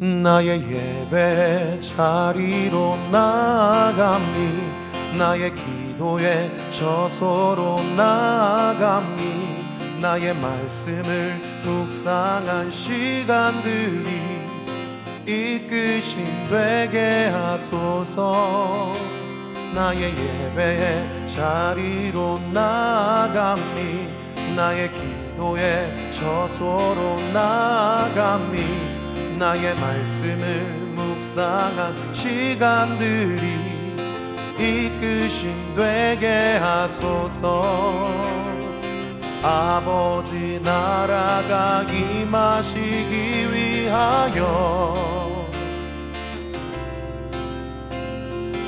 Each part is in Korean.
나의 예배 자리로 나아갑니 나의 기도의 저소로 나아갑니 나의 말씀을 묵상한 시간들이 이끄심 되게 하소서. 나의 예배의 자리로 나아갑니 나의 기도의 저소로 나아갑니 나의 말씀을 묵상한 시간들이 이끄심 되게 하소서. 아버지 나라가 임하시기 위하여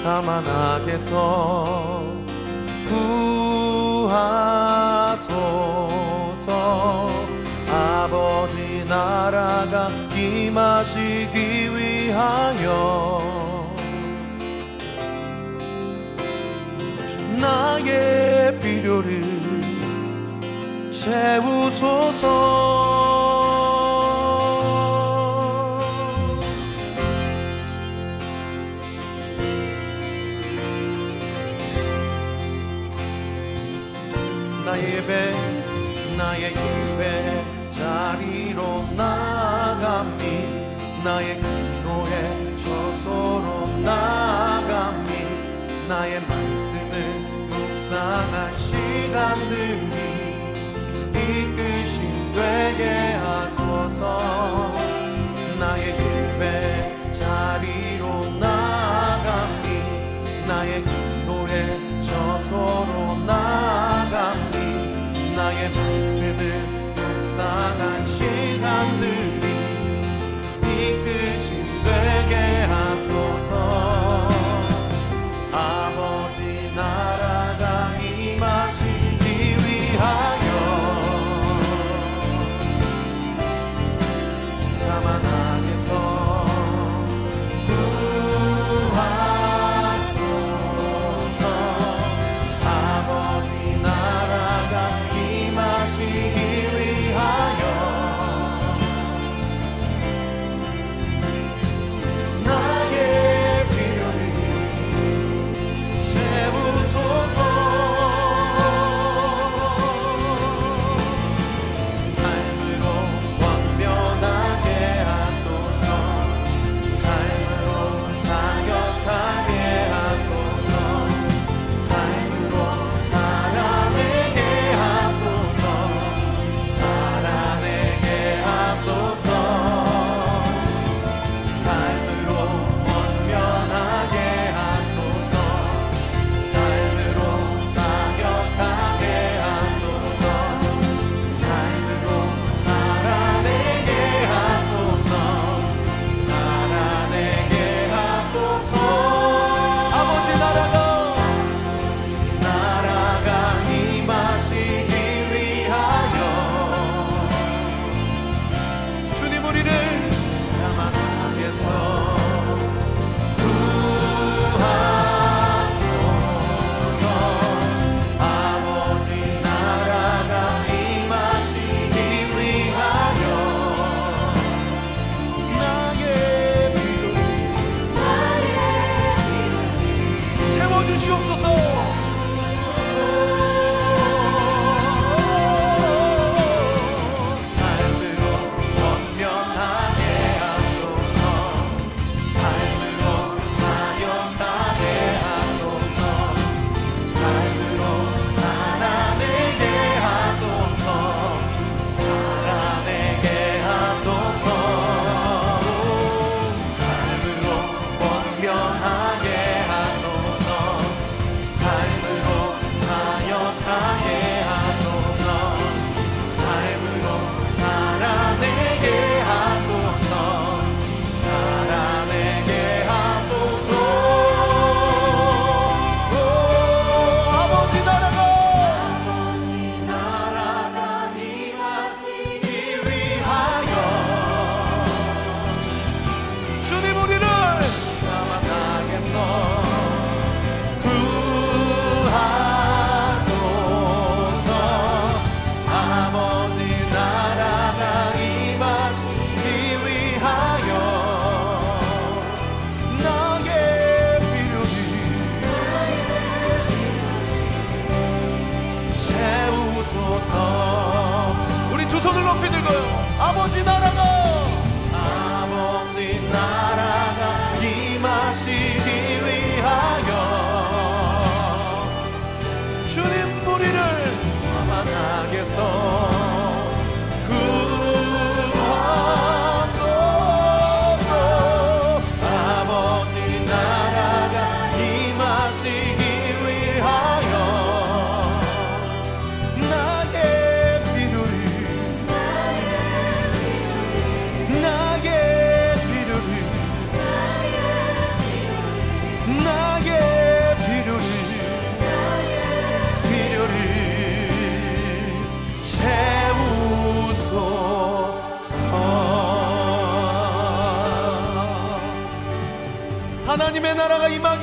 자만하게서 구하소서. 아버지 나라가 임하시기 위하여. 나의 필요를 채우소서 나의 기도의 저소로 나아갑니 나의 말씀을 묵상한 시간들이 이끄심 되게 하소서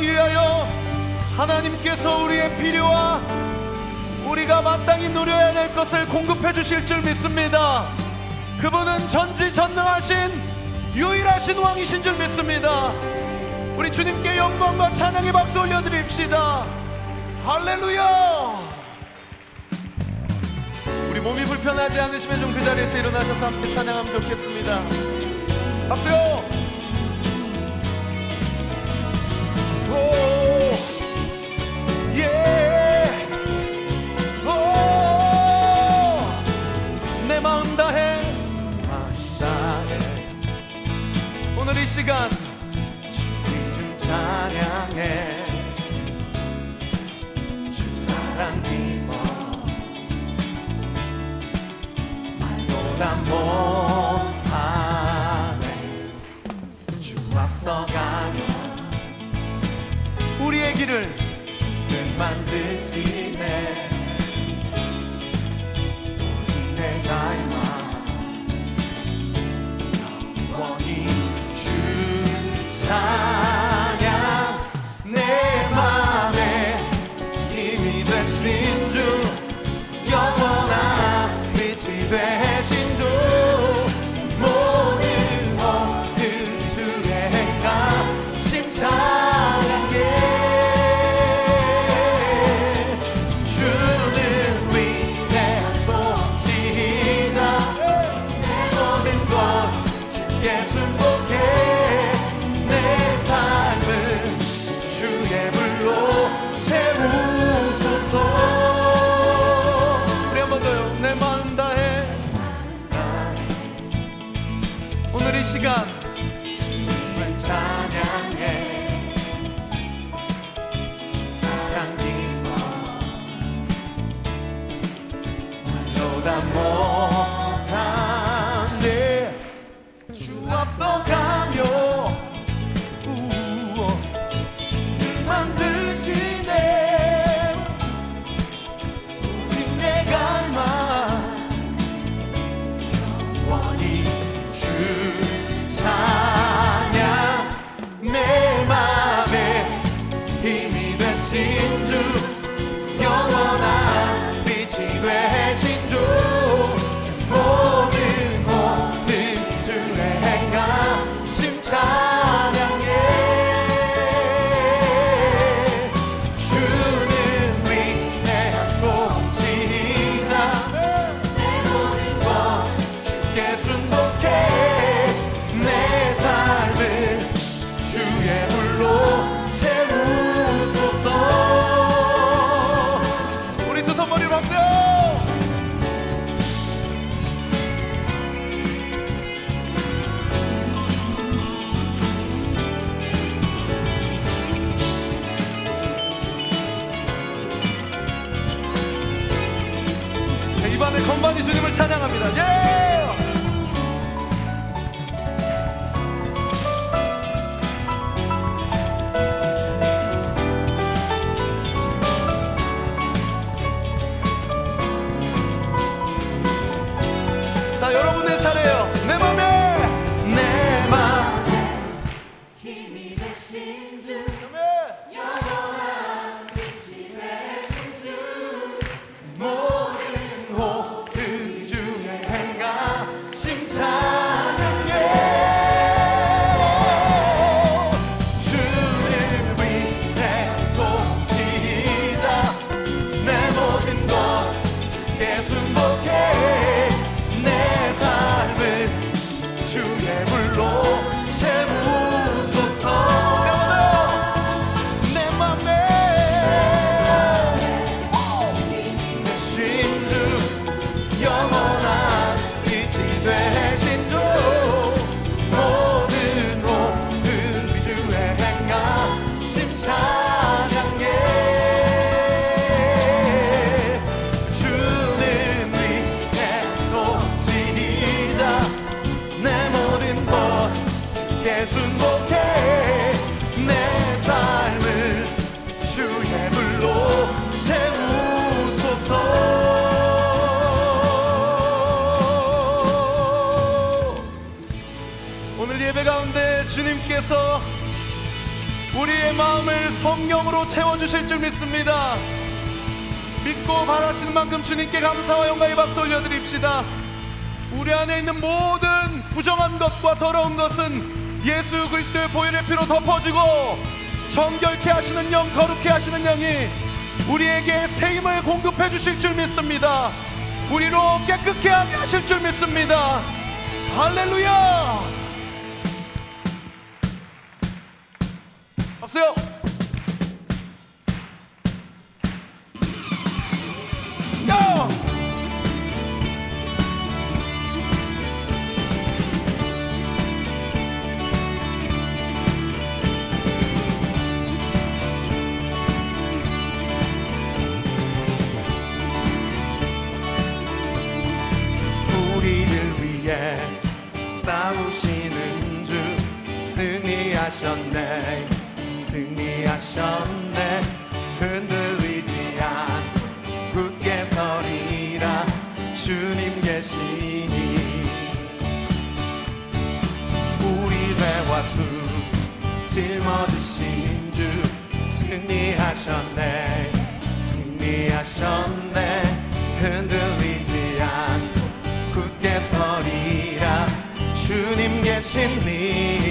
위하여 하나님께서 우리의 필요와 우리가 마땅히 누려야 될 것을 공급해 주실 줄 믿습니다. 그분은 전지전능하신 유일하신 왕이신 줄 믿습니다. 우리 주님께 영광과 찬양의 박수 올려드립시다. 할렐루야! 우리 몸이 불편하지 않으시면 좀 그 자리에서 일어나셔서 함께 찬양하면 좋겠습니다. 박수요! 예. 아, 시간 주님 찬양해. 주 사랑 입어 말로다 못하네. 주 앞서가며 천지를 만들 수 있. 한마디 주님을 찬양합니다. 예! 오늘 예배 가운데 주님께서 우리의 마음을 성령으로 채워주실 줄 믿습니다. 믿고 바라시는 만큼 주님께 감사와 영광의 박수 올려드립시다. 우리 안에 있는 모든 부정한 것과 더러운 것은 예수 그리스도의 보혈의 피로 덮어지고 정결케 하시는 영, 거룩케 하시는 영이 우리에게 세임을 공급해 주실 줄 믿습니다. 우리로 깨끗게 하게 하실 줄 믿습니다. 할렐루야! 박수요! 위해 싸우시는 주 승리하셨네 승리 하셨네. 흔들리지 않 굳게 서리라. 주님 계시니. 우리 죄와 수 짊어지신 주 승리하셨네. 승리하셨네. 흔들리지 않고 굳게 서리라. 주님 계시니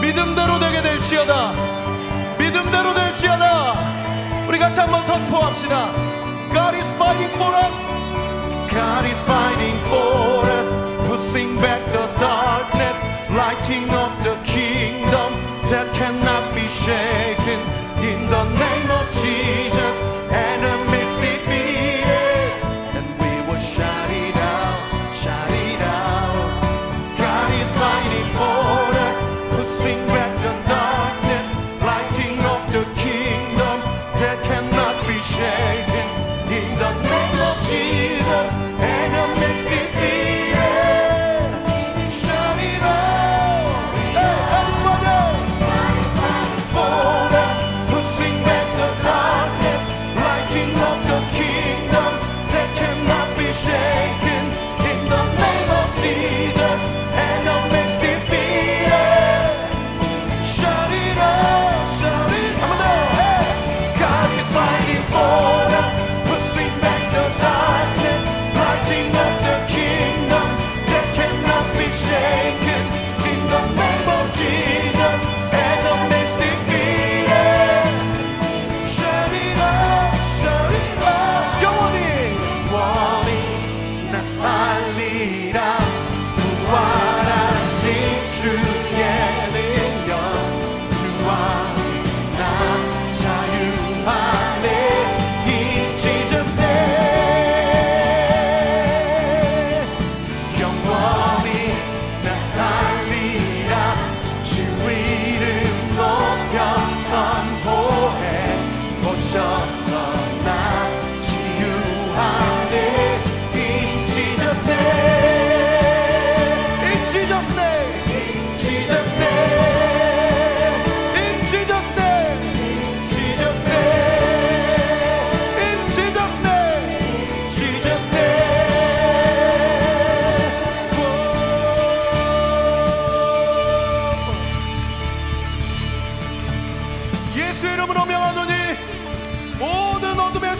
믿음대로 되게 될지어다 믿음대로 될지어다 우리 같이 한번 선포합시다 God is fighting for us God is fighting for us pushing back the darkness lighting up the kingdom that cannot be shaken in the name of Jesus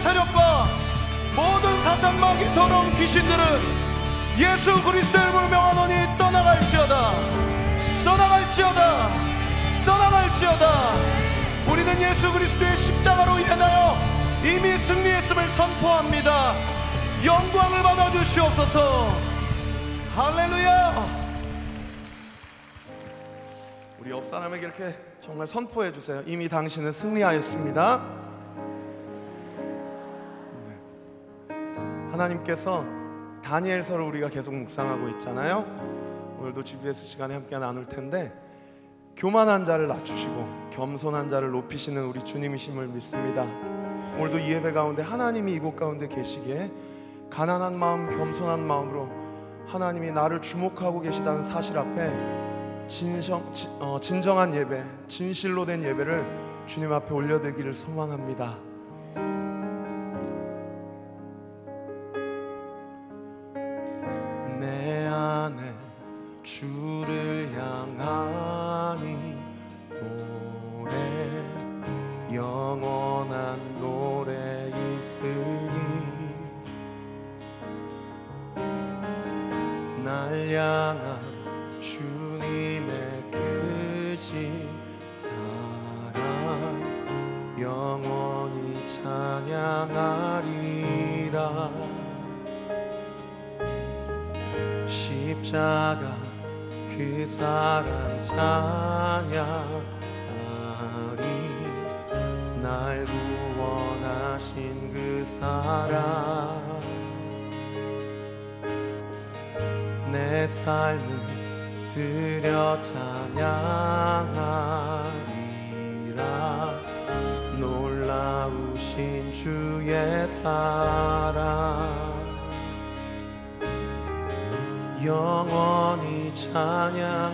세력과 모든 사탄 마귀 더러운 귀신들은 예수 그리스도의 이름으로 명하노니 떠나갈지어다. 떠나갈지어다. 떠나갈지어다. 우리는 예수 그리스도의 십자가로 인하여 이미 승리했음을 선포합니다. 영광을 받아 주시옵소서. 할렐루야! 우리 옆 사람에게 이렇게 정말 선포해 주세요. 이미 당신은 승리하였습니다 하나님께서 다니엘서를 우리가 계속 묵상하고 있잖아요 오늘도 GBS 시간에 함께 나눌 텐데 교만한 자를 낮추시고 겸손한 자를 높이시는 우리 주님이심을 믿습니다. 오늘도 이 예배 가운데 하나님이 이곳 가운데 계시기에 가난한 마음, 겸손한 마음으로 하나님이 나를 주목하고 계시다는 사실 앞에 진정, 지- 어, 진정한 예배, 진실로 된 예배를 주님 앞에 올려드리기를 소망합니다. 십자가 그 사랑 찬양하리 날 구원하신 그 사랑. 내 삶을 드려 찬양하리라. 놀라우신 주의 사랑 영원히 찬양하리라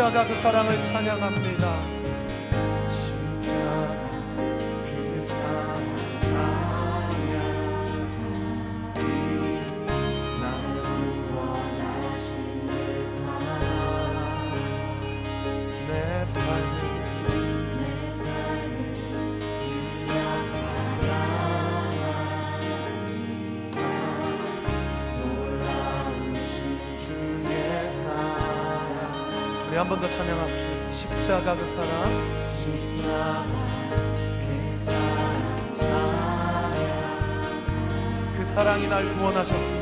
십자가 그 사랑을 찬양합니다 한 번 더 찬양합시다. 십자가 그 사랑. 십자가 그 사랑. 그 사랑이 날 구원하셨습니다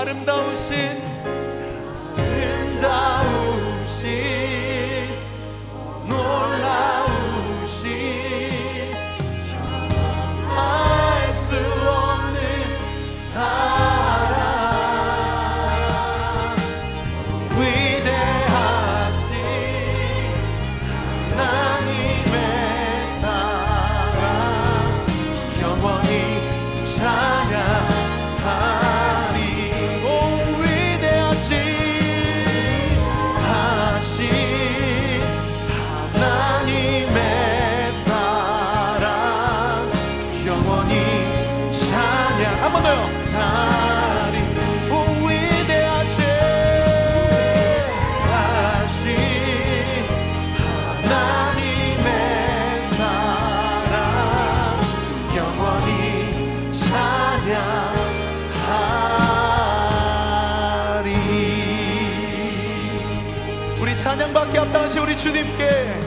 아름다우신 한 번 더요. 오 위대하신 하신 하나님의 사랑 영원히 찬양하리. 우리 찬양받기 합당하신 우리 주님께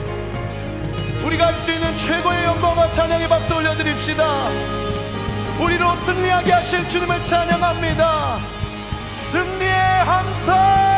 우리가 할 수 있는 최고의 영광과 찬양의 박수 올려드립시다 우리로 승리하게 하실 주님을 찬양합니다. 승리의 함성!